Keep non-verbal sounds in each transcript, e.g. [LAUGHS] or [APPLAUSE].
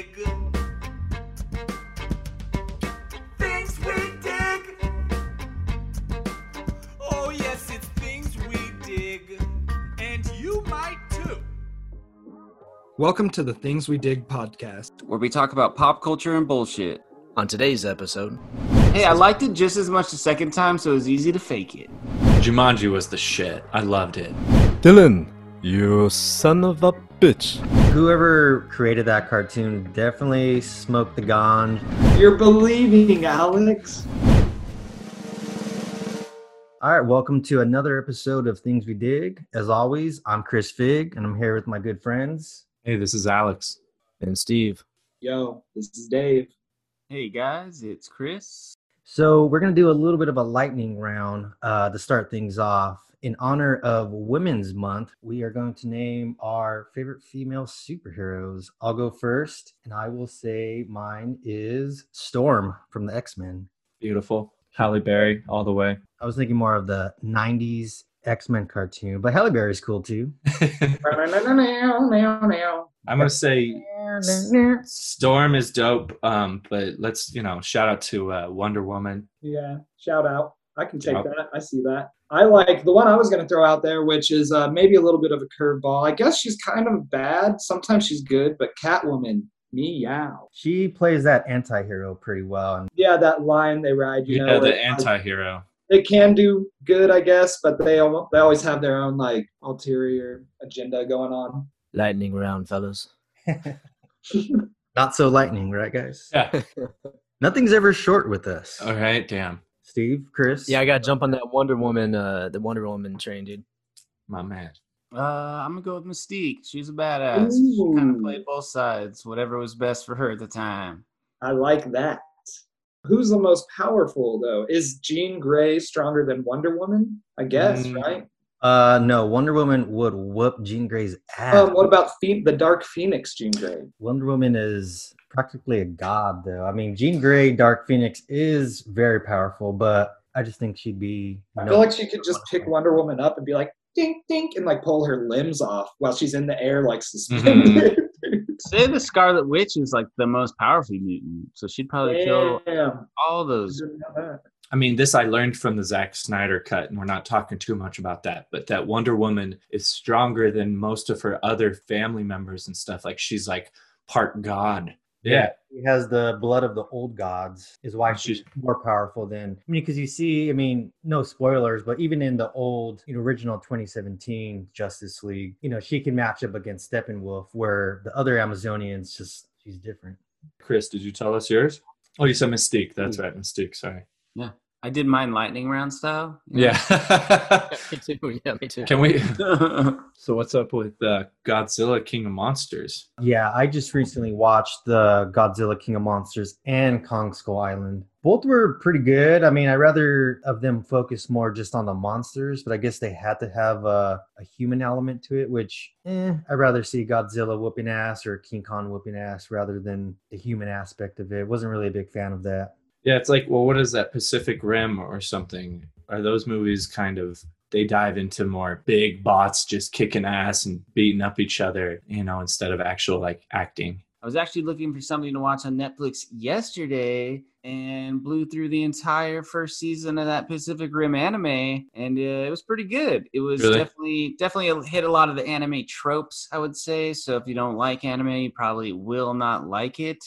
dig. Things we dig. Oh, yes, it's things we dig. And you might too. Welcome to the Things We Dig podcast. where we talk about pop culture and bullshit. On today's episode, Hey, I liked it just as much the second time, so it was easy to fake it. Jumanji was the shit. I loved it. Dylan, you son of a bitch. Whoever created that cartoon definitely smoked the ganj. You're believing, Alex. All right, welcome to another episode of Things We Dig. As always, I'm Chris Fig, and I'm here with my good friends. Hey, this is Alex. and Steve. Yo, this is Dave. Hey guys, it's Chris. So we're gonna do a little bit of a lightning round uh, to start things off. In honor of Women's Month, we are going to name our favorite female superheroes. I'll go first, and I will say mine is Storm from the X Men. Beautiful. Halle Berry, all the way. I was thinking more of the '90s X Men cartoon, but Halle Berry's cool too. [LAUGHS] I'm gonna say Storm is dope. Um, but let's you know shout out to uh, Wonder Woman. Yeah, shout out. I can take Shout- that. I see that. I like the one I was going to throw out there, which is uh, maybe a little bit of a curveball. I guess she's kind of bad. Sometimes she's good, but Catwoman, meow. She plays that anti-hero pretty well, and Yeah, that line they ride, you You know, know the it- anti-hero. they can do good, I guess, but they al- they always have their own like ulterior agenda going on. Lightning round, fellas. [LAUGHS] not so lightning, right, guys? Yeah. [LAUGHS] Nothing's ever short with us. All right. Damn. Steve, Chris. Yeah, I got to jump on that Wonder Woman, uh, the Wonder Woman train, dude. My man. Uh, I'm gonna go with Mystique. She's a badass. She kind of played both sides, whatever was best for her at the time. I like that. Who's the most powerful though? Is Jean Grey stronger than Wonder Woman? I guess, Mm. right? Uh, no, Wonder Woman would whoop Jean Grey's ass. Um, what about Phe- the Dark Phoenix Jean Grey? Wonder Woman is practically a god, though. I mean, Jean Grey, Dark Phoenix is very powerful, but I just think she'd be. I feel like she could just pick Wonder Woman up and be like, dink, dink, and like pull her limbs off while she's in the air, like mm-hmm. suspended. [LAUGHS] Say the Scarlet Witch is like the most powerful mutant, so she'd probably kill all those. Didn't know that. I mean, this I learned from the Zack Snyder cut, and we're not talking too much about that. But that Wonder Woman is stronger than most of her other family members and stuff. Like she's like part god. Yeah. She has the blood of the old gods, is why she's She's- more powerful than. I mean, because you see, I mean, no spoilers, but even in the old, you know, original 2017 Justice League, you know, she can match up against Steppenwolf, where the other Amazonians just she's different. Chris, did you tell us yours? Oh, you said Mystique. That's right, Mystique. Sorry. I did mine lightning round style. Yeah. me too. [LAUGHS] Yeah, me too. Can we? [LAUGHS] so what's up with uh, Godzilla King of Monsters? Yeah, I just recently watched the Godzilla King of Monsters and Kong Skull Island. Both were pretty good. I mean, I rather of them focus more just on the monsters, but I guess they had to have a, a human element to it, which eh, I'd rather see Godzilla whooping ass or King Kong whooping ass rather than the human aspect of it. Wasn't really a big fan of that. Yeah, it's like, well, what is that Pacific Rim or something? Are those movies kind of they dive into more big bots just kicking ass and beating up each other, you know, instead of actual like acting. I was actually looking for something to watch on Netflix yesterday and blew through the entire first season of that Pacific Rim anime, and uh, it was pretty good. It was Really? definitely definitely hit a lot of the anime tropes, I would say. So if you don't like anime, you probably will not like it.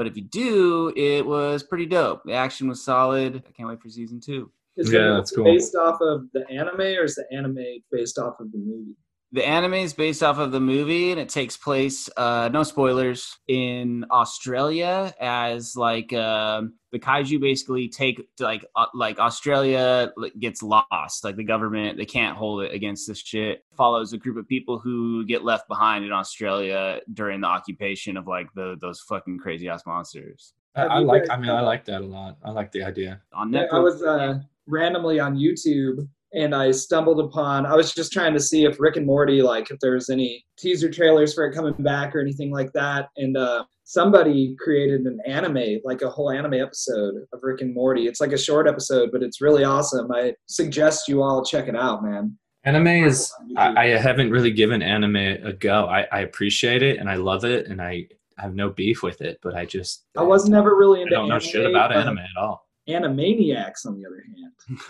But if you do, it was pretty dope. The action was solid. I can't wait for season two. Is Yeah, that's cool. based off of the anime or is the anime based off of the movie? The anime is based off of the movie, and it takes place, uh, no spoilers, in Australia. As like um the kaiju basically take like uh, like Australia gets lost. Like the government, they can't hold it against this shit. Follows a group of people who get left behind in Australia during the occupation of like the those fucking crazy ass monsters. I, I like. I mean, I like that a lot. I like the idea. On Yeah, Netflix, I was uh, randomly on YouTube and I stumbled upon. I was just trying to see if Rick and Morty, like, if there was any teaser trailers for it coming back or anything like that. And uh, somebody created an anime, like a whole anime episode of Rick and Morty. It's like a short episode, but it's really awesome. I suggest you all check it out, man. Anime is. I, I haven't really given anime a go. I, I appreciate it and I love it and I have no beef with it, but I just I was never really into. I into don't know shit about anime at all. Animaniacs, on the other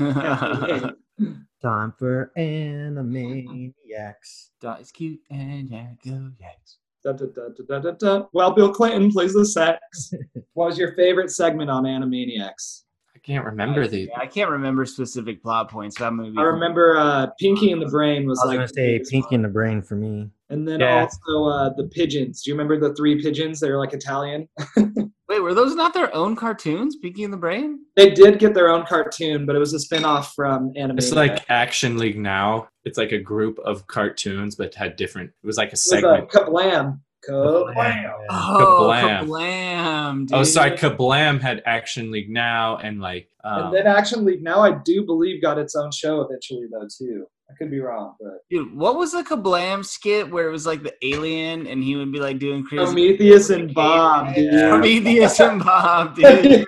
hand. [LAUGHS] [CLEARS THROAT] Time for Animaniacs. It's cute and yeah, go yes. Da, da, da, da, da, da, da. While Bill Clinton plays the sax. [LAUGHS] what was your favorite segment on Animaniacs? I can't remember the. Yeah, I can't remember specific plot points. That movie. I remember uh, Pinky in the Brain was like. I was like gonna say Pinky in the Brain for me. And then Yeah. also uh, the pigeons. Do you remember the three pigeons? They were like Italian. [LAUGHS] Wait, were those not their own cartoons? Pinky and the Brain. They did get their own cartoon, but it was a spin-off from Animaniacs. It's like Action League now. It's like a group of cartoons, but had different. It was like a It was, uh, segment. Kablam. Kablam. Oh, Kablam. Kablam, dude. Oh, sorry. Kablam had Action League now, and like. Um, and then Action League now, I do believe, got its own show eventually, though, too. I could be wrong, but Dude, what was the Kablam skit where it was like the alien and he would be like doing crazy Prometheus and Bob, [LAUGHS] dude. Yeah. Prometheus and Bob, dude.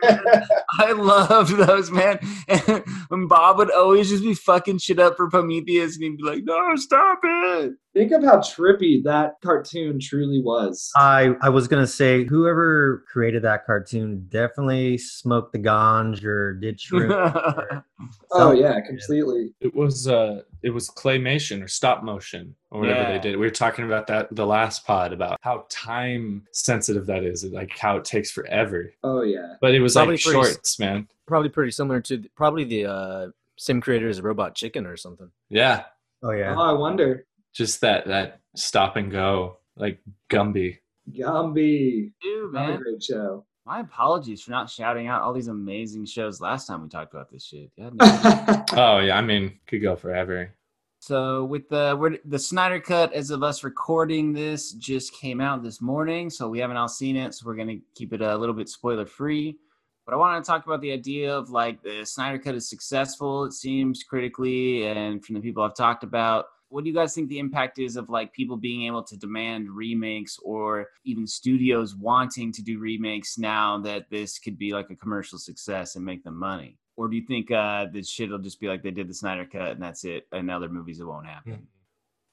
I love those, man. And Bob would always just be fucking shit up for Prometheus and he'd be like, no, stop it. Think of how trippy that cartoon truly was. I I was gonna say whoever created that cartoon definitely smoked the ganj or did shrimp. [LAUGHS] or oh yeah, completely. It was uh it was claymation or stop motion or whatever Yeah. they did. We were talking about that the last pod about how time sensitive that is, like how it takes forever. Oh yeah. But it was Probably like pretty shorts, man. Probably pretty similar to th- probably the uh, same creator as Robot Chicken or something. Yeah. Oh yeah. Oh, I wonder. Just that that stop and go, like Gumby. Gumby. Dude, man. great show. My apologies for not shouting out all these amazing shows last time we talked about this shit. God damn. [LAUGHS] Oh yeah, I mean, could go forever. So with the we're, the Snyder cut, as of us recording this, just came out this morning, so we haven't all seen it. So we're gonna keep it a little bit spoiler free. But I want to talk about the idea of like the Snyder cut is successful. It seems critically, and from the people I've talked about, what do you guys think the impact is of like people being able to demand remakes, or even studios wanting to do remakes now that this could be like a commercial success and make them money? Or do you think uh, this shit will just be like they did the Snyder cut and that's it, and other movies it won't happen?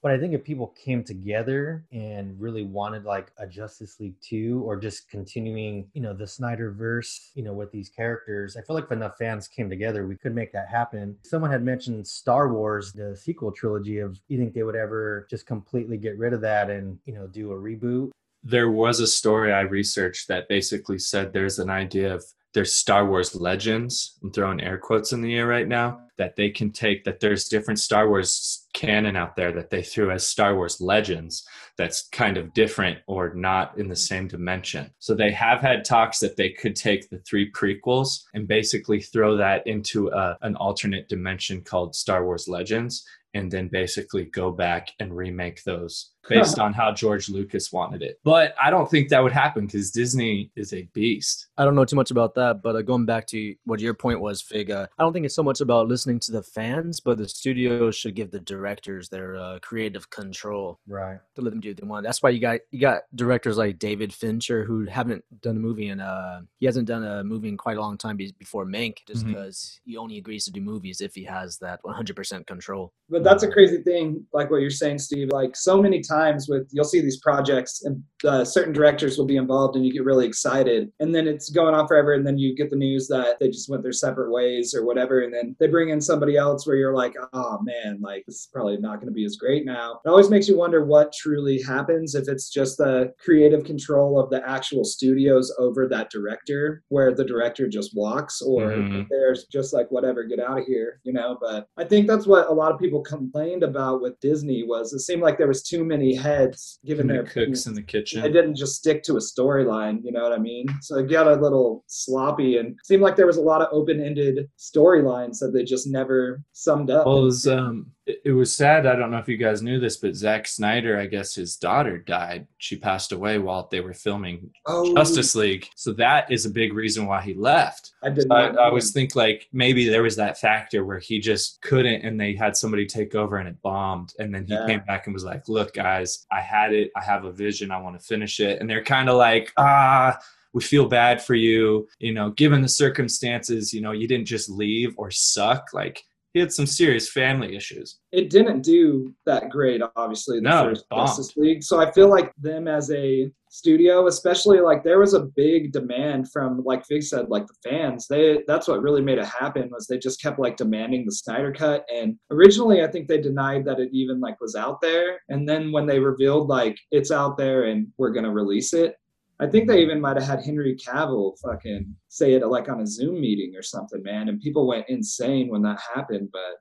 But I think if people came together and really wanted like a Justice League 2 or just continuing, you know, the Snyder verse, you know, with these characters, I feel like if enough fans came together, we could make that happen. Someone had mentioned Star Wars, the sequel trilogy of you think they would ever just completely get rid of that and, you know, do a reboot? There was a story I researched that basically said there's an idea of there's Star Wars legends. I'm throwing air quotes in the air right now that they can take that there's different Star Wars canon out there that they threw as Star Wars legends that's kind of different or not in the same dimension. So they have had talks that they could take the three prequels and basically throw that into a, an alternate dimension called Star Wars Legends and then basically go back and remake those based [LAUGHS] on how George Lucas wanted it. But I don't think that would happen because Disney is a beast. I don't know too much about that, but uh, going back to what your point was, Fig, uh, I don't think it's so much about listening to the fans, but the studios should give the directors their uh, creative control Right. to let them do what they want. That's why you got you got directors like David Fincher who haven't done a movie in uh he hasn't done a movie in quite a long time before Mank, just because he only agrees to do movies if he has that 100% control. But that's a crazy thing, like what you're saying, Steve. Like so many times with you'll see these projects and uh, certain directors will be involved and you get really excited, and then it's going on forever, and then you get the news that they just went their separate ways or whatever, and then they bring in somebody else where you're like, oh man, like this is probably not going to be as great now. It always makes you wonder what truly happens if it's just the creative control of the actual studios over that director, where the director just walks, or Mhm. there's just like whatever, get out of here, you know. But I think that's what a lot of people complained about with Disney was it seemed like there was too many heads given their the cooks in the kitchen. They didn't just stick to a storyline, you know what I mean? So it got a little sloppy and seemed like there was a lot of open-ended storylines that they just never summed up. Well, it was um, it, was sad. I don't know if you guys knew this, but Zack Snyder, I guess his daughter died. She passed away while they were filming oh, Justice League. So that is a big reason why he left. I did So I. I was think like maybe there was that factor where he just couldn't, and they had somebody take over and it bombed, and then he Yeah. came back and was like, "Look, guys, I had it. I have a vision. I want to finish it." And they're kind of like, "Ah." We feel bad for you, you know, given the circumstances, you know, you didn't just leave or suck. Like he had some serious family issues. it didn't do that great, obviously, the No, first. Justice League. So I feel like them as a studio, especially like there was a big demand from like Fig said, like the fans. They that's what really made it happen was they just kept like demanding the Snyder cut. And originally I think they denied that it even like was out there. And then when they revealed like it's out there and we're gonna release it, I think they even might have had Henry Cavill fucking say it like on a Zoom meeting or something, man. And people went insane when that happened. But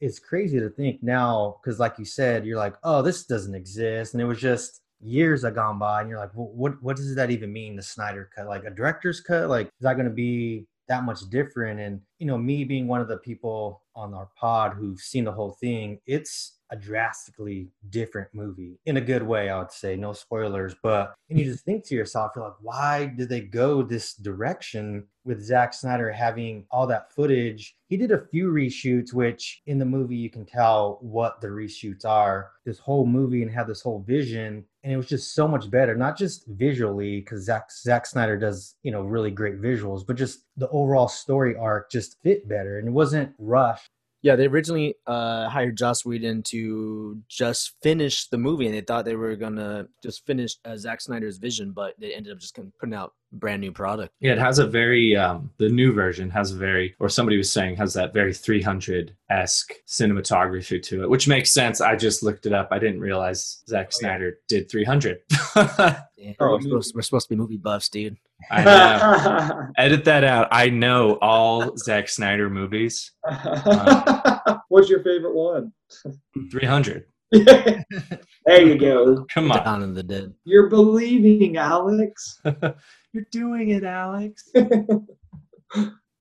it's crazy to think now because like you said you're like oh this doesn't exist and it was just years have gone by and you're like well, what what does that even mean the snyder cut like a director's cut like is that going to be that much different and you know me being one of the people on our pod who've seen the whole thing it's a drastically different movie in a good way i would say no spoilers but and you just think to yourself you're like why did they go this direction with Zack Snyder having all that footage. He did a few reshoots, which in the movie you can tell what the reshoots are. This whole movie and have this whole vision, and it was just so much better. Not just visually, because Zack Zack Snyder does you know really great visuals, but just the overall story arc just fit better, and it wasn't rushed. Yeah, they originally uh, hired Joss Whedon to just finish the movie, and they thought they were gonna just finish uh, Zack Snyder's vision, but they ended up just putting out a brand new product. Yeah, it has a very um the new version has a very or somebody was saying has that very 300 esque cinematography to it, which makes sense. I just looked it up. I didn't realize Zack Snyder did 300. [LAUGHS] Yeah, Oh, we're, supposed, we're supposed to be movie buffs, dude. I [LAUGHS] know. Edit that out. I know all Zack Snyder movies. [LAUGHS] What's your favorite one? 300. [LAUGHS] there you go. Come on. Dawn of the Dead. You're believing, Alex. You're doing it, Alex.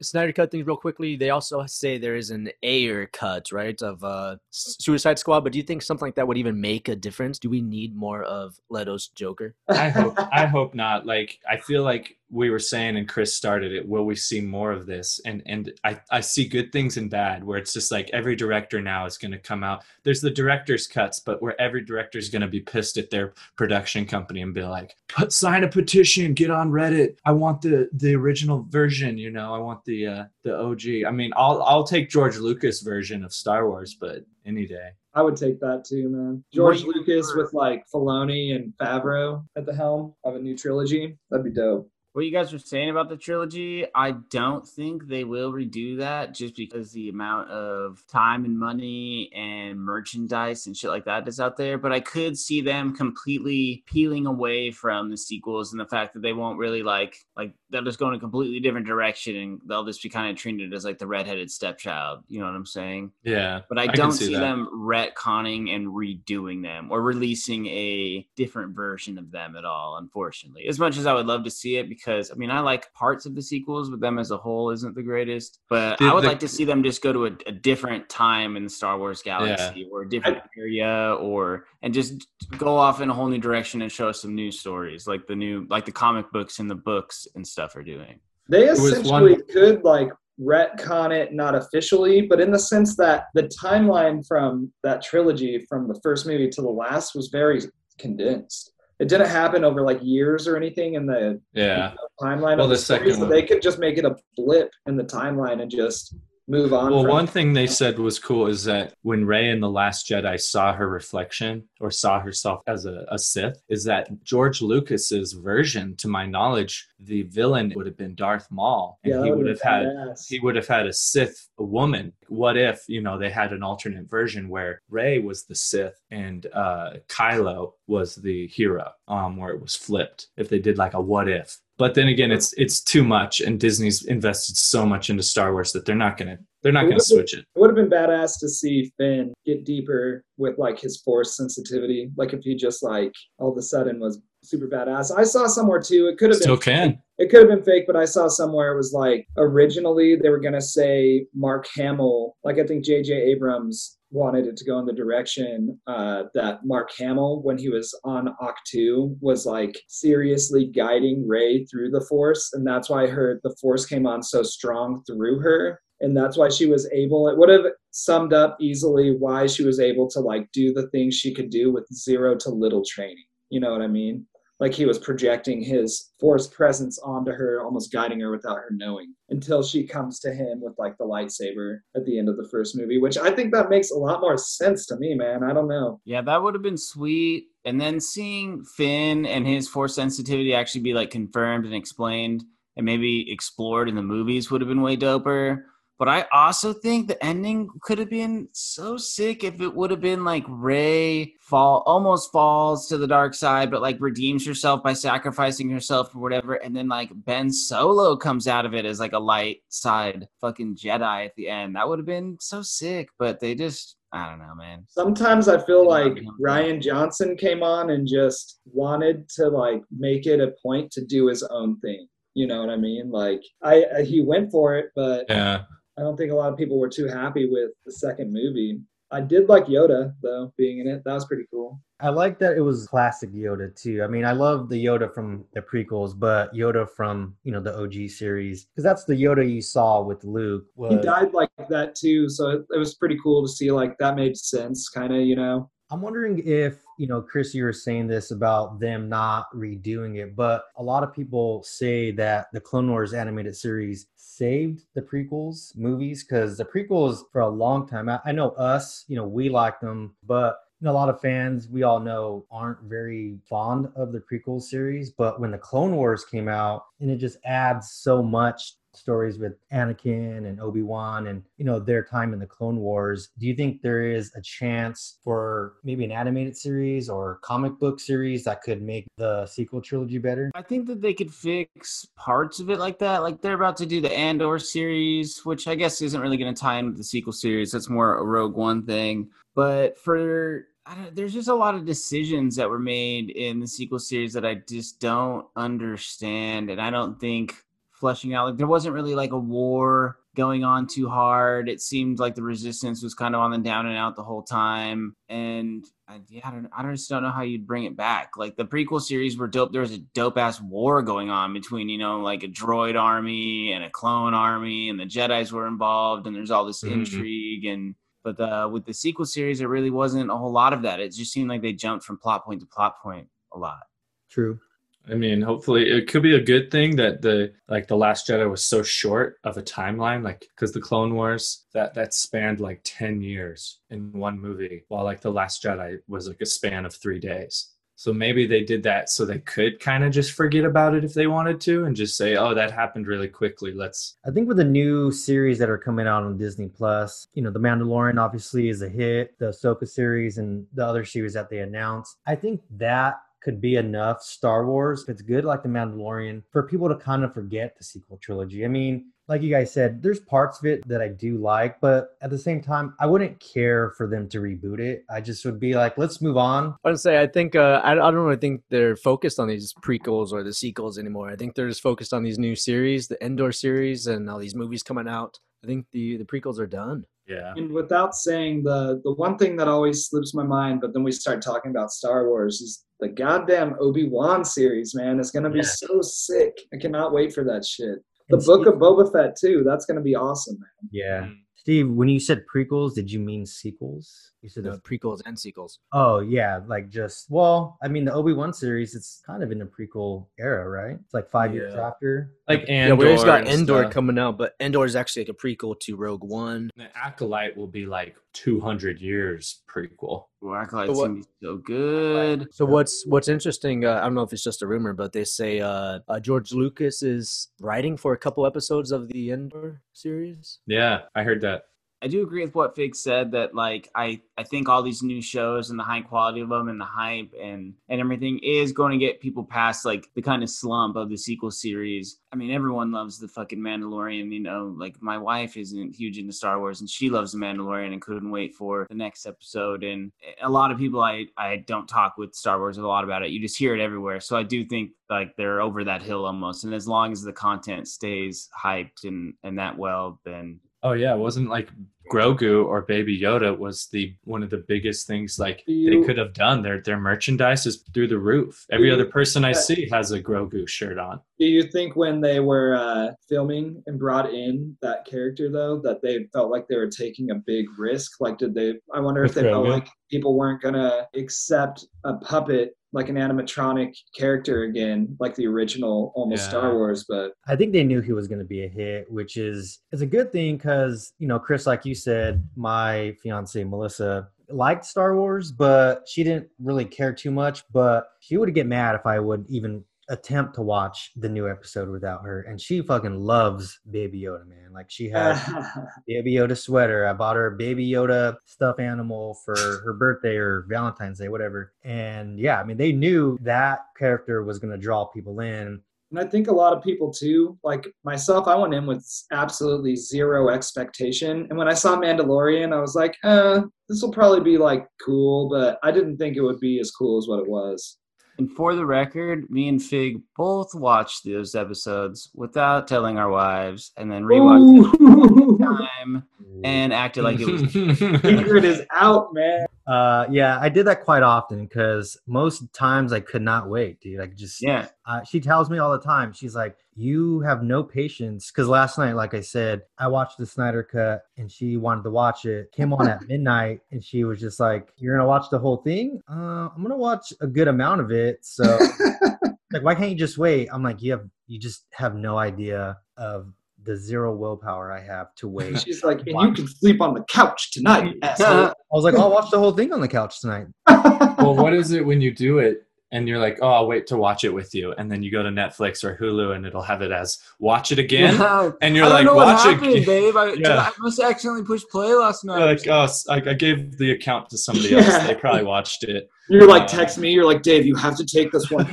Snyder cut things real quickly. They also say there is an Ayer cut, right, of uh, Suicide Squad. But do you think something like that would even make a difference? Do we need more of Leto's Joker? I hope I hope not. Like I feel like we were saying and Chris started it, will we see more of this? And and I, I see good things and bad where it's just like every director now is gonna come out. There's the director's cuts, but where every director is gonna be pissed at their production company and be like, put sign a petition, get on Reddit. I want the the original version, you know, I want the uh the OG. I mean I'll I'll take George Lucas version of Star Wars, but any day. I would take that too, man. George Lucas with like Filoni and Favreau at the helm of a new trilogy. That'd be dope. What you guys were saying about the trilogy, I don't think they will redo that just because the amount of time and money and merchandise and shit like that is out there. But I could see them completely peeling away from the sequels and the fact that they won't really like like they'll just go in a completely different direction and they'll just be kind of treated as like the redheaded stepchild. You know what I'm saying? Yeah. But I, I don't see see them retconning and redoing them or releasing a different version of them at all, unfortunately. As much as I would love to see it, because I mean, I like parts of the sequels, but them as a whole isn't the greatest. But I would the- like to see them just go to a, a different time in the Star Wars galaxy or a different area or and just go off in a whole new direction and show us some new stories like the new like the comic books and the books and stuff are doing. They essentially one- could like retcon it, not officially, but in the sense that the timeline from that trilogy, from the first movie to the last, was very condensed. It didn't happen over like years or anything in the Yeah. timeline Well, of the, the story, second so one- they could just make it a blip in the timeline and just move on. Well, from one thing they said was cool is that when Rey in The Last Jedi saw her reflection or saw herself as a, a Sith, is that George Lucas's version, to my knowledge, the villain would have been Darth Maul. And yeah, he would would've had badass. he would have had a Sith a woman. What if, you know, they had an alternate version where Rey was the Sith and uh Kylo was the hero, um, where it was flipped. If they did like a what if. But then again, it's it's too much, and Disney's invested so much into Star Wars that they're not gonna they're not gonna switch it. It would have been badass to see Finn get deeper with like his force sensitivity. Like if he just like all of a sudden was super badass. I saw somewhere too. It could have Still been can. It could have been fake, but I saw somewhere it was like originally they were gonna say Mark Hamill. Like I think J.J. Abrams wanted it to go in the direction uh, that Mark Hamill, when he was on Ahch-To, was like seriously guiding Rey through the Force, and that's why her the Force came on so strong through her. And that's why she was able, it would have summed up easily why she was able to like do the things she could do with zero to little training. You know what I mean? Like he was projecting his force presence onto her, almost guiding her without her knowing, until she comes to him with like the lightsaber at the end of the first movie, which I think that makes a lot more sense to me, man. I don't know. Yeah, that would have been sweet. And then seeing Finn and his force sensitivity actually be like confirmed and explained and maybe explored in the movies would have been way doper. But I also think the ending could have been so sick if it would have been like Rey fall almost falls to the dark side, but like redeems herself by sacrificing herself or whatever, and then like Ben Solo comes out of it as like a light side fucking Jedi at the end. That would have been so sick, but they just I don't know, man. Sometimes I feel like. Rian Johnson came on and just wanted to like make it a point to do his own thing. You know what I mean? Like I, I he went for it, but Yeah. I don't think a lot of people were too happy with the second movie. I did like Yoda though being in it. That was pretty cool. I like that it was classic Yoda too. I mean, I love the Yoda from the prequels, but Yoda from you know the OG series because that's the Yoda you saw with Luke. Was, He died like that too, so it, it was pretty cool to see like that made sense, kind of. You know, I'm wondering if, you know, Chris, you were saying this about them not redoing it, but a lot of people say that the Clone Wars animated series saved the prequels movies because the prequels for a long time, I, I know us, you know, we like them, but you know, a lot of fans we all know aren't very fond of the prequel series. But when the Clone Wars came out, and it just adds so much stories with Anakin and Obi-Wan and you know their time in the Clone Wars. Do you think there is a chance for maybe an animated series or comic book series that could make the sequel trilogy better? I think that they could fix parts of it like that. Like they're about to do the Andor series, which I guess isn't really going to tie in with the sequel series. That's more a Rogue One thing. But for there's just a lot of decisions that were made in the sequel series that I just don't understand, and I don't think fleshing out like there wasn't really like a war going on too hard. It seemed like the resistance was kind of on the down and out the whole time, and I, yeah, I don't, I just don't know how you'd bring it back. Like the prequel series were dope. There was a dope ass war going on between you know like a droid army and a clone army, and the Jedi's were involved, and there's all this Mhm. intrigue and. But uh, with the sequel series, it really wasn't a whole lot of that. It just seemed like they jumped from plot point to plot point a lot. True. I mean, hopefully, it could be a good thing that the like the Last Jedi was so short of a timeline, like because the Clone Wars that that spanned like ten years in one movie, while like the Last Jedi was like a span of three days. So maybe they did that so they could kind of just forget about it if they wanted to, and just say, "Oh, that happened really quickly. Let's." I think with the new series that are coming out on Disney Plus, you know, The Mandalorian obviously is a hit, the Ahsoka series and the other series that they announced. I think that could be enough Star Wars, if it's good like The Mandalorian, for people to kind of forget the sequel trilogy. I mean, like you guys said, there's parts of it that I do like, but at the same time, I wouldn't care for them to reboot it. I just would be like, let's move on. I would say I think uh, I, I don't really think they're focused on these prequels or the sequels anymore. I think they're just focused on these new series, the Andor series, and all these movies coming out. I think the the prequels are done. Yeah. and without saying the the one thing that always slips my mind, but then we start talking about Star Wars is the goddamn Obi Wan series. Man, it's gonna be Yeah. so sick. I cannot wait for that shit. The And Book of Boba Fett too. That's gonna be awesome, man. Yeah. Mm. Steve, when you said prequels, did you mean sequels? You said The the prequels and sequels. Oh yeah, like just well, I mean the Obi Wan series, it's kind of in the prequel era, right? It's like five years after. Like yeah, we always got Andor stuff. coming out, but Andor is actually like a prequel to Rogue One. The Acolyte will be like 200 years prequel. Well, Acolyte's So what- gonna be so good. So what's what's interesting? Uh, I don't know if it's just a rumor, but they say uh, uh, George Lucas is writing for a couple episodes of the Andor series. Yeah, I heard that. I do agree with what Fig said that like I I think all these new shows and the high quality of them and the hype and and everything is going to get people past like the kind of slump of the sequel series. I mean, everyone loves the fucking Mandalorian, you know. Like my wife isn't huge into Star Wars and she loves the Mandalorian and couldn't wait for the next episode. And a lot of people I I don't talk with Star Wars a lot about it. You just hear it everywhere. So I do think like they're over that hill almost. And as long as the content stays hyped and and that well, then Oh yeah, it wasn't like Grogu or Baby Yoda was the one of the biggest things like Do they could have done. Their their merchandise is through the roof. Every you- other person I see has a Grogu shirt on. Do you think when they were uh, filming and brought in that character though, that they felt like they were taking a big risk? Like, did they? I wonder if they felt Grogu? like people weren't gonna accept a puppet like an animatronic character again, like the original almost Yeah. Star Wars. But I think they knew he was going to be a hit, which is is a good thing because you know, Chris, like you said, my fiance Melissa liked Star Wars, but she didn't really care too much. But she would get mad if I would even attempt to watch the new episode without her, and she fucking loves Baby Yoda, man. Like she has [LAUGHS] Baby Yoda sweater. I bought her a Baby Yoda stuffed animal for her birthday or Valentine's Day, whatever. And yeah, I mean, they knew that character was going to draw people in. And I think a lot of people too, like myself, I went in with absolutely zero expectation. And when I saw Mandalorian, I was like, uh, this will probably be like cool, but I didn't think it would be as cool as what it was. And for the record, me and Fig both watched those episodes without telling our wives, and then rewatched Ooh. them time and acted like it was. [LAUGHS] Secret is out, man. Uh, yeah, I did that quite often because most times I could not wait, dude. I just, Yeah, uh, she tells me all the time, she's like, You have no patience. Because last night, like I said, I watched the Snyder Cut and she wanted to watch it. Came on at midnight and she was just like, You're going to watch the whole thing? Uh, I'm going to watch a good amount of it. So, [LAUGHS] like, why can't you just wait? I'm like, You have, you just have no idea of the zero willpower I have to [LAUGHS] wait. She's like, and you can sleep on the couch tonight, [LAUGHS] asshole. I was like, I'll watch the whole thing on the couch tonight. [LAUGHS] well, what is it when you do it and you're like, oh, I'll wait to watch it with you, and then you go to Netflix or Hulu and it'll have it as watch it again, Yeah. and you're I like, watch happened, it. babe. I, Yeah. I must have accidentally pushed play last night. You're like, oh, s- I, I gave the account to somebody else. They probably watched it. You're like, um, text me. You're like, Dave, you have to take this one.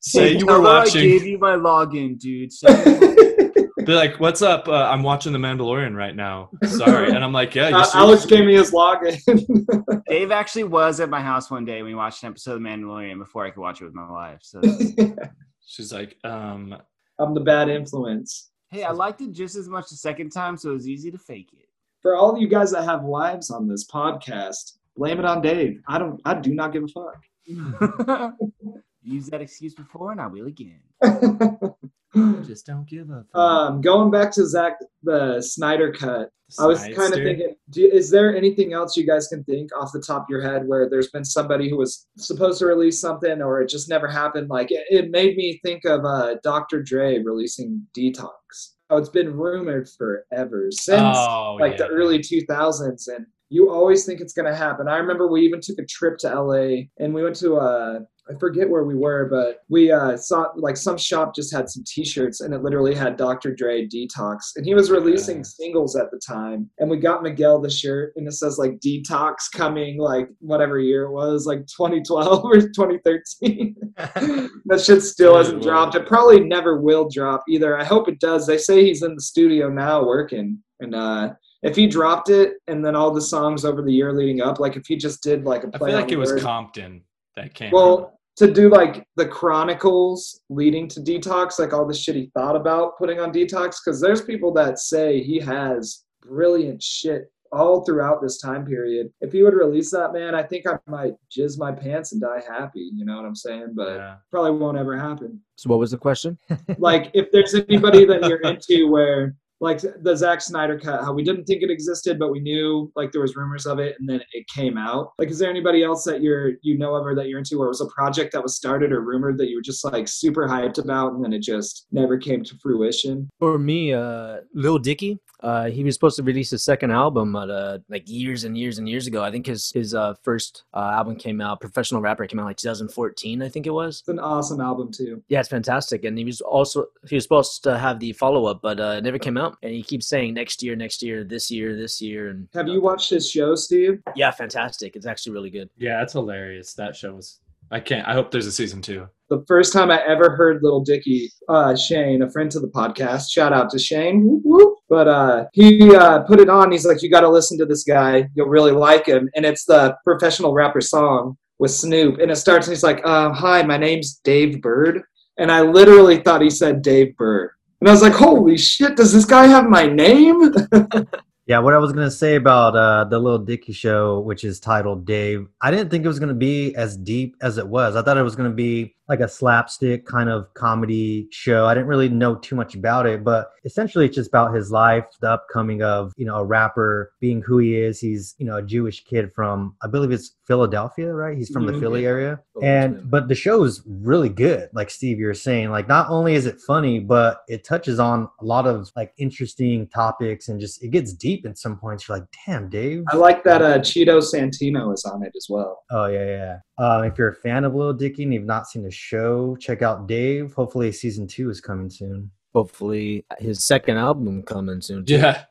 Say you were her I gave you my login, dude. Say- Be like, what's up? Uh, I'm watching The Mandalorian right now. Sorry, and I'm like, yeah. Uh, [LAUGHS] Alex gave me his login. [LAUGHS] Dave actually was at my house one day when we watched an episode of The Mandalorian before I could watch it with my wife. So, [LAUGHS] She's like, um, I'm the bad influence. hey, I liked it just as much the second time, so it was easy to fake it. For all of you guys that have wives on this podcast, blame it on Dave. I don't. I do not give a fuck. it. Used that excuse before, and I will again. [GASPS] just don't give a. fuck. um, going back to Zack, the Snyder cut. I was kind of thinking, do, is there anything else you guys can think off the top of your head where there's been somebody who was supposed to release something or it just never happened? Like it, it made me think of uh, Dr. Dre releasing Detox. Oh, it's been rumored forever since Oh, like the early 2000s, and you always think it's going to happen. I remember we even took a trip to LA and we went to uh I forget where we were, but we uh, saw like some shop just had some T-shirts, and it literally had Dr. Dre Detox, and he was releasing Yeah. singles at the time. And we got Miguel the shirt, and it says like Detox coming like whatever year it was, like 2012 or 2013. [LAUGHS] that shit still hasn't dropped. It probably never will drop either. I hope it does. They say he's in the studio now working, and uh, if he dropped it and then all the songs over the year leading up, like if he just did like a I play I feel like it was words- Compton that came. well, to do like the chronicles leading to detox, like all the shit he thought about putting on detox, because there's people that say he has brilliant shit all throughout this time period. If he would release that, man, I think I might jizz my pants and die happy. You know what I'm saying? But yeah. probably won't ever happen. So what was the question? Like if there's anybody that you're [LAUGHS] into where like the Zack Snyder cut, how we didn't think it existed, but we knew like there was rumors of it, and then it came out. Like, is there anybody else that you're you know of or that you're into, or it was a project that was started or rumored that you were just like super hyped about, and then it just never came to fruition? For me, uh, Lil Dicky, uh, he was supposed to release his second album at, uh, like years and years and years ago. I think his his uh, first uh, album came out, Professional Rapper, came out like 2014, I think it was. It's an awesome album too. Yeah, it's fantastic. And he was also he was supposed to have the follow up, but uh, it never came out. And he keeps saying next year, next year, this year, this year. And Have you watched his show, Steve? Yeah, fantastic. It's actually really good. Yeah, it's hilarious. That show was. I can't. I hope there's a season two. The first time I ever heard Little Dicky, uh, Shane, a friend to the podcast, shout out to Shane, whoop, whoop. but uh, he uh, put it on. He's like, "You got to listen to this guy. You'll really like him." And it's the professional rapper song with Snoop, and it starts. And he's like, uh, "Hi, my name's Dave Bird," and I literally thought he said Dave Bird, and I was like, "Holy shit! Does this guy have my name?" [LAUGHS] Yeah, what I was gonna say about uh, the Little Dicky show, which is titled Dave, I didn't think it was gonna be as deep as it was. I thought it was gonna be like a slapstick kind of comedy show. I didn't really know too much about it, but essentially it's just about his life, the upcoming of, you know, a rapper being who he is. He's, you know, a Jewish kid from I believe it's Philadelphia, right? He's from the Mhm. Philly area. And but the show is really good, like Steve, you're saying. Like not only is it funny, but it touches on a lot of like interesting topics and just it gets deep in some points. You're like, damn, Dave. I like that uh, Cheeto Santino is on it as well. Oh yeah, yeah. Um, if you're a fan of Little Dicky and you've not seen the show, check out Dave. Hopefully, season two is coming soon. Hopefully, his second album coming soon. too. Yeah.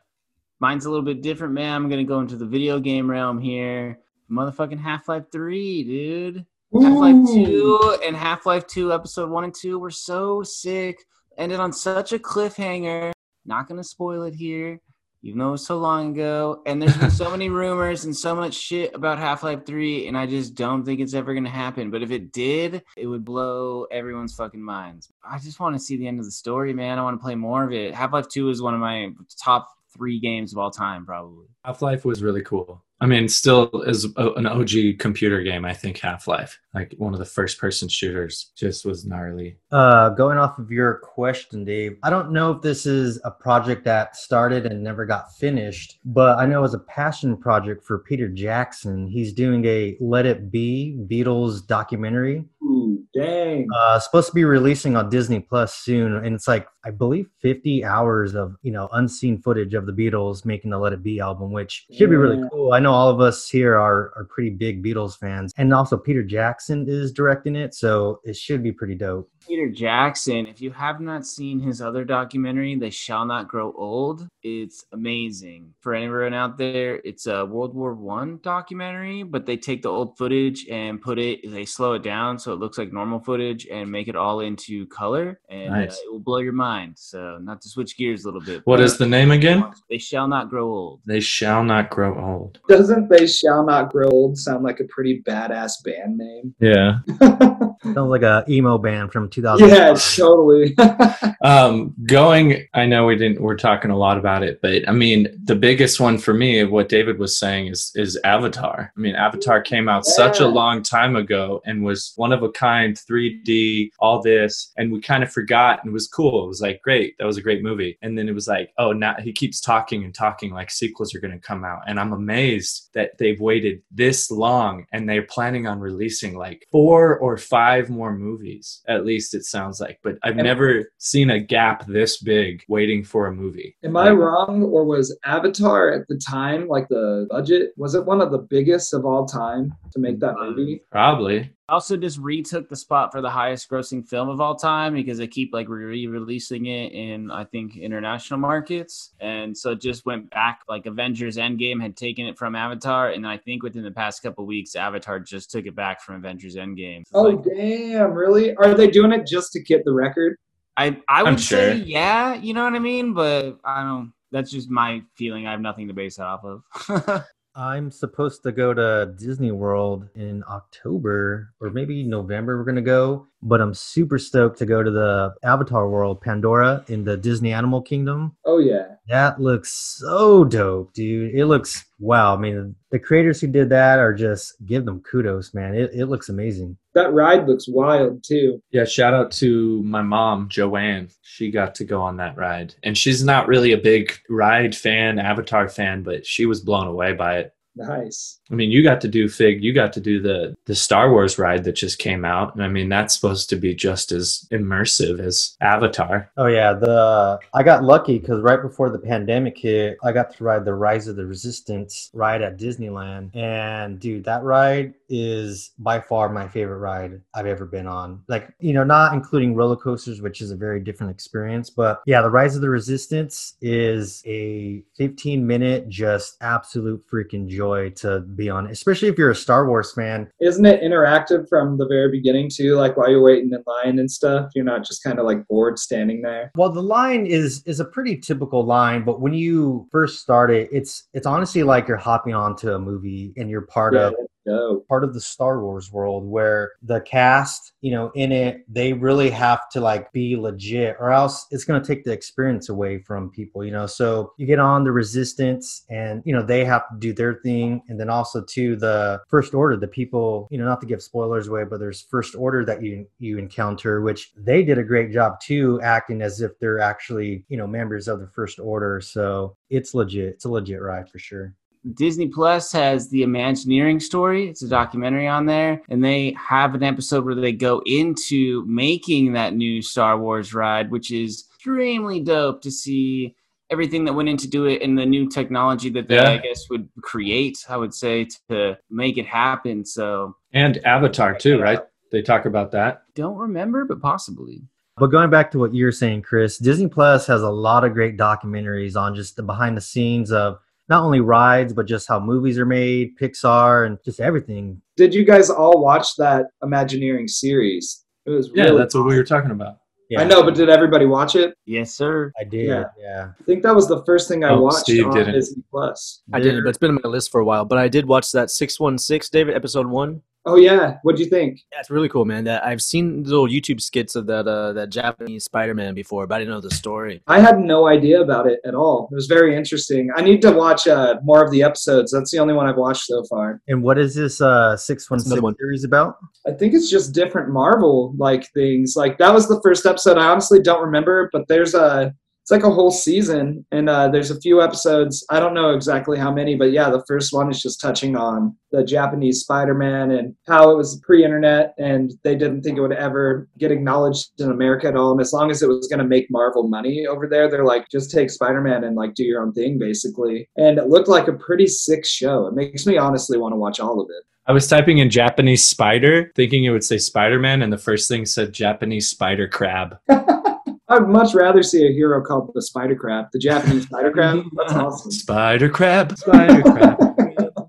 Mine's a little bit different, man. I'm gonna go into the video game realm here. Motherfucking Half Life 3, dude. Half Life 2 and Half Life 2 episode 1 and 2 were so sick. Ended on such a cliffhanger. Not going to spoil it here, even though it was so long ago. And there's been so many [LAUGHS] rumors and so much shit about Half Life 3, and I just don't think it's ever going to happen. But if it did, it would blow everyone's fucking minds. I just want to see the end of the story, man. I want to play more of it. Half Life 2 is one of my top three games of all time, probably. Half Life was really cool. I mean, still is a, an OG computer game. I think Half Life, like one of the first person shooters, just was gnarly. Uh, going off of your question, Dave, I don't know if this is a project that started and never got finished, but I know it was a passion project for Peter Jackson. He's doing a Let It Be Beatles documentary. Ooh, dang. Uh, supposed to be releasing on Disney Plus soon, and it's like I believe 50 hours of you know unseen footage of the Beatles making the Let It Be album, which should be really cool. I know all of us here are are pretty big Beatles fans, and also Peter Jackson is directing it, so it should be pretty dope. Peter Jackson, if you have not seen his other documentary, They Shall Not Grow Old, it's amazing. For anyone out there, it's a World War One documentary, but they take the old footage and put it, they slow it down so it looks like normal footage and make it all into color, and uh, it will blow your mind. So, not to switch gears a little bit. What is the name again? They Shall Not Grow Old. They shall not grow old. Doesn't They Shall Not Grow Old sound like a pretty badass band name? Yeah. [LAUGHS] Sounds like a emo band from 2000. yeah, totally. [LAUGHS] um going i know we didn't we're talking a lot about it but i mean the biggest one for me of what david was saying is is avatar i mean avatar came out such a long time ago and was one of a kind 3d all this and we kind of forgot and it was cool. It was like great that was a great movie. And then it was like oh now he keeps talking and talking like sequels are going to come out. And i'm amazed that they've waited this long and they're planning on releasing like four or five more movies at least it sounds like. But i've never seen a gap this big waiting for a movie. Am I wrong, or was Avatar at the time, like the budget, was it one of the biggest of all time to make that movie? probably Also, just retook the spot for the highest grossing film of all time because they keep like re releasing it in, I think, international markets. And so it just went back like Avengers Endgame had taken it from Avatar. And then I think within the past couple weeks, Avatar just took it back from Avengers Endgame. Oh, Like, damn, really? Are they doing it just to get the record? I, I I'm would say, sure. yeah, you know what I mean? But I don't, that's just my feeling. I have nothing to base it off of. [LAUGHS] I'm supposed to go to Disney World in October or maybe November. We're gonna go, but I'm super stoked to go to the Avatar World, Pandora, in the Disney Animal Kingdom. Oh, yeah. That looks so dope, dude. It looks wow. I mean, the creators who did that are just give them kudos, man. It, it looks amazing. That ride looks wild, too. yeah shout out to my mom joanne she got to go on that ride and she's not really a big ride fan avatar fan but she was blown away by it Nice. I mean, you got to do Fig. You got to do the the Star Wars ride that just came out, and I mean that's supposed to be just as immersive as Avatar. Oh yeah, the I got lucky because right before the pandemic hit, I got to ride the Rise of the Resistance ride at Disneyland, and dude, that ride is by far my favorite ride I've ever been on. Like you know, not including roller coasters, which is a very different experience, but yeah, the Rise of the Resistance is a 15 minute just absolute freaking joy to be on, especially if you're a Star Wars fan. Isn't it interactive from the very beginning, too? Like while you're waiting in line and stuff? You're not just kind of like bored standing there. Well, the line is is a pretty typical line, but when you first start it, it's it's honestly like you're hopping onto a movie and you're part Yeah, of dope. part of the Star Wars world where the cast, you know, in it, they really have to like be legit or else it's going to take the experience away from people, you know. So you get on the resistance and, you know, they have to do their thing. And then also to the first order, the people, you know, not to give spoilers away, but there's first order that you you encounter, which they did a great job too, acting as if they're actually, you know, members of the first order. So it's legit. It's a legit ride for sure. Disney Plus has the Imagineering story. It's a documentary on there, and they have an episode where they go into making that new Star Wars ride, which is extremely dope to see everything that went into do it and the new technology that they Yeah. I guess would create. I would say to make it happen. So And Avatar too, right? They talk about that. don't remember, but possibly. But going back to what you were saying, Chris, Disney Plus has a lot of great documentaries on just the behind the scenes of not only rides, but just how movies are made, Pixar, and just everything. Did you guys all watch that Imagineering series? It was Yeah, really that's what we were talking about. I know, but did everybody watch it? Yes, sir. I did. Yeah. Yeah. I think that was the first thing I Oh, watched Steve on didn't. Disney Plus. I didn't, but it's been on my list for a while. But I did watch that 616, David, episode one. Oh yeah, what do you think? Yeah, it's really cool, man. That I've seen little YouTube skits of that uh, that Japanese Spider-Man before, but I didn't know the story. I had no idea about it at all. It was very interesting. I need to watch uh, more of the episodes. That's the only one I've watched so far. And what is this uh 616 one. series about? I think it's just different Marvel like things. Like that was the first episode. I honestly don't remember, but there's a it's like a whole season, and uh, there's a few episodes. I don't know exactly how many, but yeah, the first one is just touching on the Japanese Spider-Man and how it was pre-internet, and they didn't think it would ever get acknowledged in America at all. And as long as it was going to make Marvel money over there, they're like, just take Spider-Man and like do your own thing, basically. And it looked like a pretty sick show. It makes me honestly want to watch all of it. I was typing in Japanese spider, thinking it would say Spider Man, and the first thing said Japanese spider crab. [LAUGHS] I'd much rather see a hero called the Spider Crab, the Japanese Spider Crab. [LAUGHS] That's awesome. Spider crab, spider crab.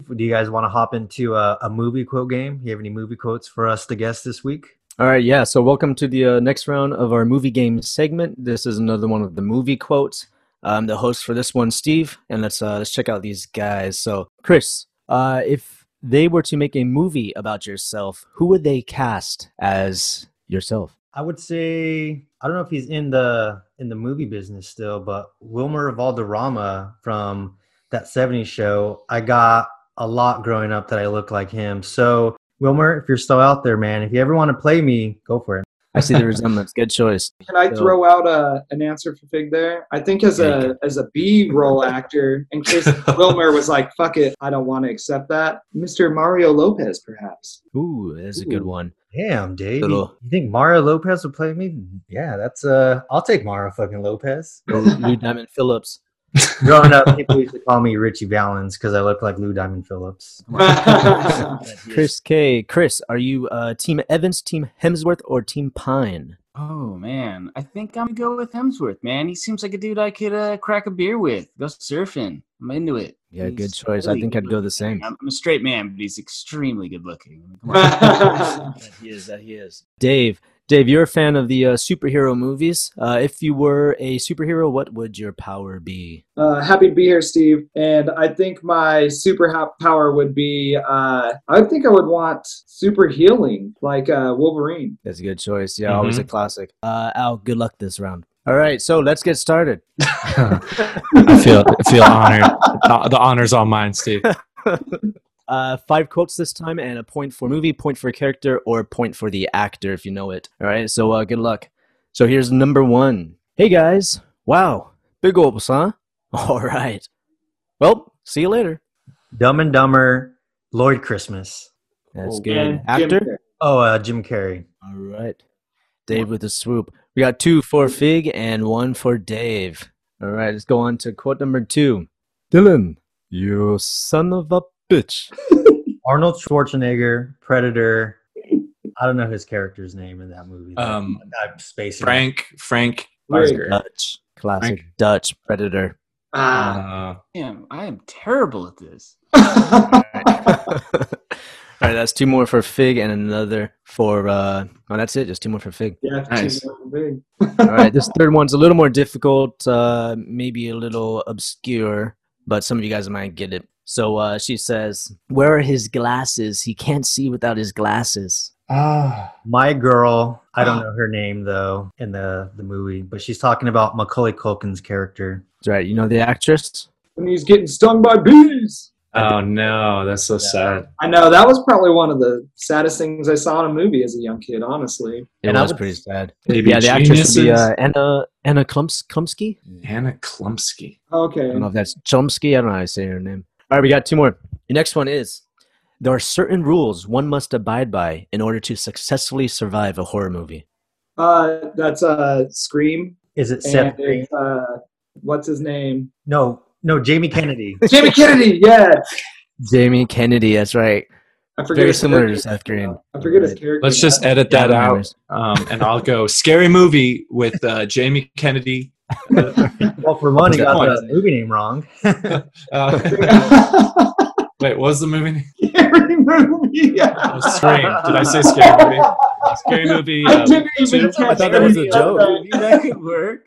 [LAUGHS] Do you guys want to hop into a, a movie quote game? You have any movie quotes for us to guess this week? All right, yeah. So welcome to the uh, next round of our movie game segment. This is another one of the movie quotes. I'm the host for this one, Steve, and let's uh, let's check out these guys. So, Chris, uh, if they were to make a movie about yourself, who would they cast as yourself? I would say I don't know if he's in the in the movie business still, but Wilmer Valderrama from that 70s show, I got a lot growing up that I look like him. So Wilmer, if you're still out there, man, if you ever want to play me, go for it. I see the resemblance. Good choice. [LAUGHS] Can I So- throw out a, an answer for Fig there? I think as a as a B roll [LAUGHS] actor, in case [LAUGHS] Wilmer was like, "Fuck it, I don't want to accept that," Mr. Mario Lopez, perhaps. Ooh, that's a good one. Damn, Dave. You, Little- you think Mario Lopez would play me? Yeah, that's uh I'll take Mario fucking Lopez. Lou Lou Diamond Phillips. Growing up, people used to call me Ritchie Valens because I look like Lou Diamond Phillips. [LAUGHS] Chris K. Chris, are you uh, Team Evans, Team Hemsworth, or Team Pine? Oh man, I think I'm gonna go with Hemsworth. Man, he seems like a dude I could uh, crack a beer with. Go surfing. I'm into it. Yeah, good He's choice. I think I'd go the same. I'm, I'm a straight man, but he's extremely good looking. Come on. [LAUGHS] That he is. That he is. Dave, Dave, you're a fan of the uh, superhero movies. Uh, if you were a superhero, what would your power be? uh, happy to be here, Steve. And I think my super ha- power would be. Uh, I think I would want super healing, like uh, Wolverine. That's a good choice. Yeah, always Mm-hmm. a classic. Uh, Al, good luck this round. All right, so let's get started. [LAUGHS] [LAUGHS] I feel I feel honored. The, the honor's all mine, Steve. [LAUGHS] Uh, five quotes this time, and a point for movie, point for character, or point for the actor if you know it. All right, so uh, good luck. So here's number one. Hey guys, wow, big old huh? [LAUGHS] All right. Well, see you later. Dumb and Dumber, Lloyd Christmas. That's And good. Jim Actor. Carrey. Oh, uh, Jim Carrey. All right. Dave with a swoop. We got two for Fig and one for Dave. All right, let's go on to quote number two. Dylan, you son of a bitch. [LAUGHS] Arnold Schwarzenegger, Predator. I don't know his character's name in that movie. Um, I'm spacing. Frank Frank Right. Dutch. Classic Frank. Dutch Predator. Ah. Uh, Damn, I am terrible at this. [LAUGHS] All right, that's two more for Fig and another for. uh Oh, that's it. Just two more for Fig. yeah, Nice. she's. All right, this third one's a little more difficult, uh maybe a little obscure, but some of you guys might get it. So uh, she says, "Where are his glasses? He can't see without his glasses." Ah, My girl, I don't know her name though in the the movie, but she's talking about Macaulay Culkin's character. That's right. You know the actress? When he's getting stung by bees. oh no, that's so sad. I know that was probably one of the saddest things I saw in a movie as a young kid. Honestly, It And I was pretty sad. Baby yeah, the actress would be uh, Anna Anna Klums, Chlumsky. Anna Chlumsky. Okay. I don't know if that's Chomsky. I don't know how to say her name. All right, we got two more. The next one is there are certain rules one must abide by in order to successfully survive a horror movie. Uh, that's uh, Scream. Is it Seth? Green? uh, what's his name? No, no, Jamie Kennedy. [LAUGHS] Jamie Kennedy. Yeah, Jamie Kennedy. That's right. I forget. Very his similar to. Seth Green. I forget his character. Let's just edit that Yeah, out, um, and I'll go scary movie with uh, Jamie Kennedy. Well, for one, he got point. the movie name wrong. [LAUGHS] Uh, wait, what was the movie? name? [LAUGHS] Scary movie. Yeah. Oh, Scream. Did I say scary movie? Scary movie. I Uh, didn't even two? catch I thought that was a joke. that could work.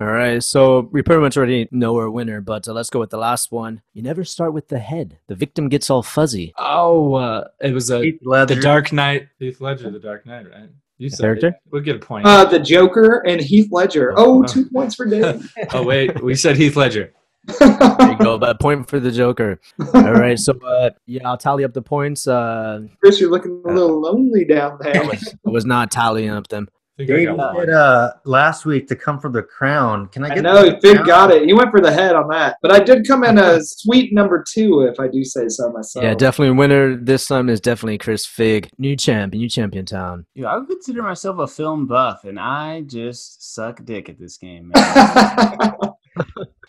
All right, so we pretty much already know our winner, but uh, let's go with the last one. You never start with the head. The victim gets all fuzzy. oh, uh, it was a Heath Ledger. the Dark Knight. Heath Ledger, the Dark Knight, right? You said character? it. We'll get a point. Uh, the Joker and Heath Ledger. Oh, two points for Dave. [LAUGHS] oh wait, we said Heath Ledger. There you go, but point for the Joker. All right, so uh, yeah, I'll tally up the points. Uh, Chris, you're looking a little lonely down I there. was, I was not tallying up them. I think I got one. said uh, last week to come for the crown. Can I I get? know the Fig crown? got it. He went for the head on that, but I did come in a sweet number two, if I do say so myself. Yeah, definitely winner this time is definitely Chris Fig, new champion, new champion town. Dude, I would consider myself a film buff, and I just suck dick at this game, man. [LAUGHS]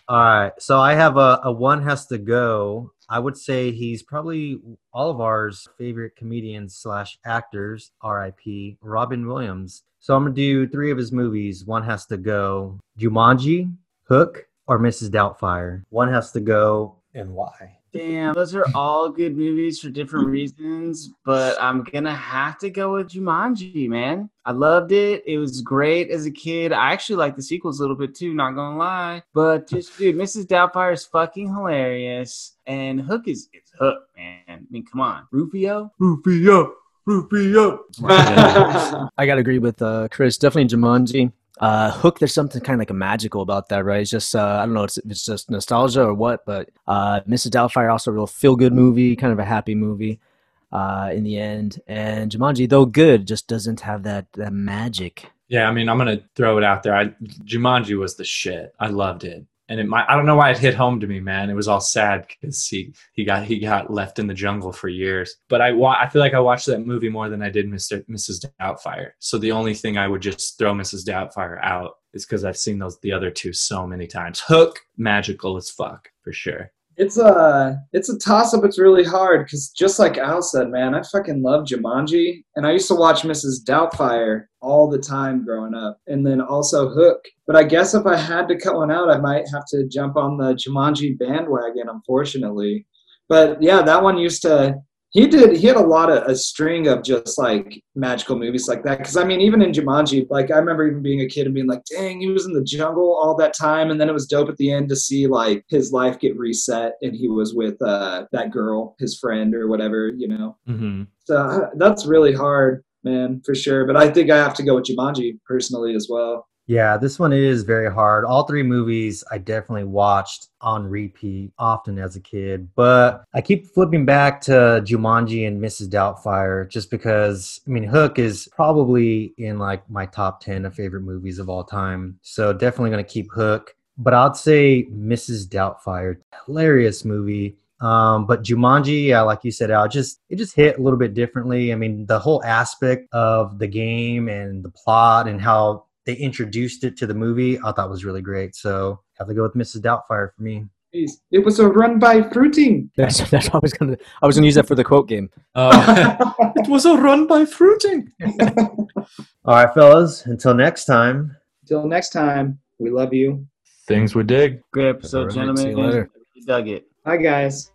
All right, so I have a, a one has to go. I would say he's probably all of ours favorite comedians slash actors. R.I.P. Robin Williams. So I'm gonna do three of his movies. One has to go. Jumanji, Hook, or Mrs. Doubtfire. One has to go, and why? Damn, those are all good movies for different reasons, but I'm gonna have to go with Jumanji, man. I loved it. It was great as a kid. I actually like the sequels a little bit too, not gonna lie. But just dude, Mrs. Doubtfire is fucking hilarious. And Hook is it's Hook, man. I mean, come on. Rufio? Rufio, Rufio. [LAUGHS] I gotta agree with uh, Chris. Definitely Jumanji. Uh, Hook, there's something kind of like a magical about that, right? It's just uh, I don't know if it's just nostalgia or what, but uh, Mrs. Doubtfire also a real feel good movie, kind of a happy movie uh, in the end. And Jumanji, though good, just doesn't have that that magic. Yeah, I mean, I'm gonna throw it out there. I, Jumanji was the shit. I loved it, and it might. I don't know why it hit home to me, man. It was all sad because he he got he got left in the jungle for years. But I wa- I feel like I watched that movie more than I did Mr. Mrs. Doubtfire. So the only thing I would just throw Mrs. Doubtfire out is because I've seen those the other two so many times. Hook, magical as fuck for sure. It's a it's a toss up. It's really hard because just like Al said, man, I fucking love Jumanji, and I used to watch Mrs. Doubtfire all the time growing up, and then also Hook. But I guess if I had to cut one out, I might have to jump on the Jumanji bandwagon, unfortunately. But yeah, that one used to. He did. He had a lot of a string of just like magical movies like that. Because I mean, even in Jumanji, like I remember even being a kid and being like, "Dang, he was in the jungle all that time," and then it was dope at the end to see like his life get reset and he was with uh, that girl, his friend or whatever, you know. Mm-hmm. So uh, that's really hard, man, for sure. But I think I have to go with Jumanji personally as well. Yeah, this one is very hard. All three movies I definitely watched on repeat often as a kid, but I keep flipping back to Jumanji and Mrs. Doubtfire just because I mean Hook is probably in like my top 10 of favorite movies of all time. So definitely going to keep Hook, but I'd say Mrs. Doubtfire, hilarious movie. Um, but Jumanji, yeah, like you said, Al, just it just hit a little bit differently. I mean, the whole aspect of the game and the plot and how they introduced it to the movie, I thought was really great. So have to go with Mrs. Doubtfire for me. It was a run by fruiting. [LAUGHS] That's, that's what I was gonna. I was gonna use that for the quote game. Oh, [LAUGHS] [LAUGHS] it was a run by fruiting. All right, fellas. Until next time. Until next time, we love you. Things we dig. Great episode, All right, gentlemen. see you later. You dug it. Bye, guys.